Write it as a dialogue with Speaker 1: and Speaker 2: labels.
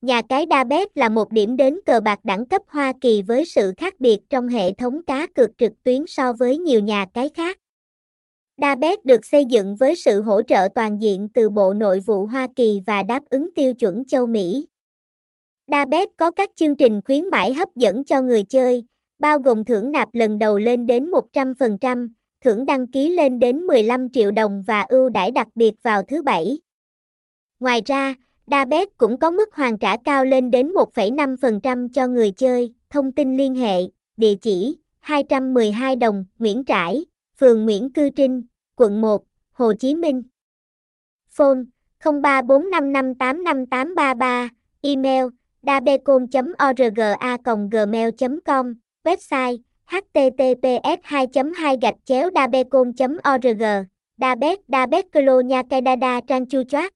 Speaker 1: Nhà cái Dabet là một điểm đến cờ bạc đẳng cấp Hoa Kỳ với sự khác biệt trong hệ thống cá cược trực tuyến so với nhiều nhà cái khác. Dabet được xây dựng với sự hỗ trợ toàn diện từ Bộ Nội vụ Hoa Kỳ và đáp ứng tiêu chuẩn châu Mỹ. Dabet có các chương trình khuyến mãi hấp dẫn cho người chơi, bao gồm thưởng nạp lần đầu lên đến 100%, thưởng đăng ký lên đến 15 triệu đồng và ưu đãi đặc biệt vào thứ bảy. Ngoài ra, Dabet cũng có mức hoàn trả cao lên đến 1,5% cho người chơi. Thông tin liên hệ, địa chỉ 212 đồng, Nguyễn Trãi, phường Nguyễn Cư Trinh, quận 1, Hồ Chí Minh. Phone 0345585833, email dabecom.orga.gmail.com, website https 2 2 gạch chéo dabecom org Dabet Dabet Colonia Canada Trang Chu Choát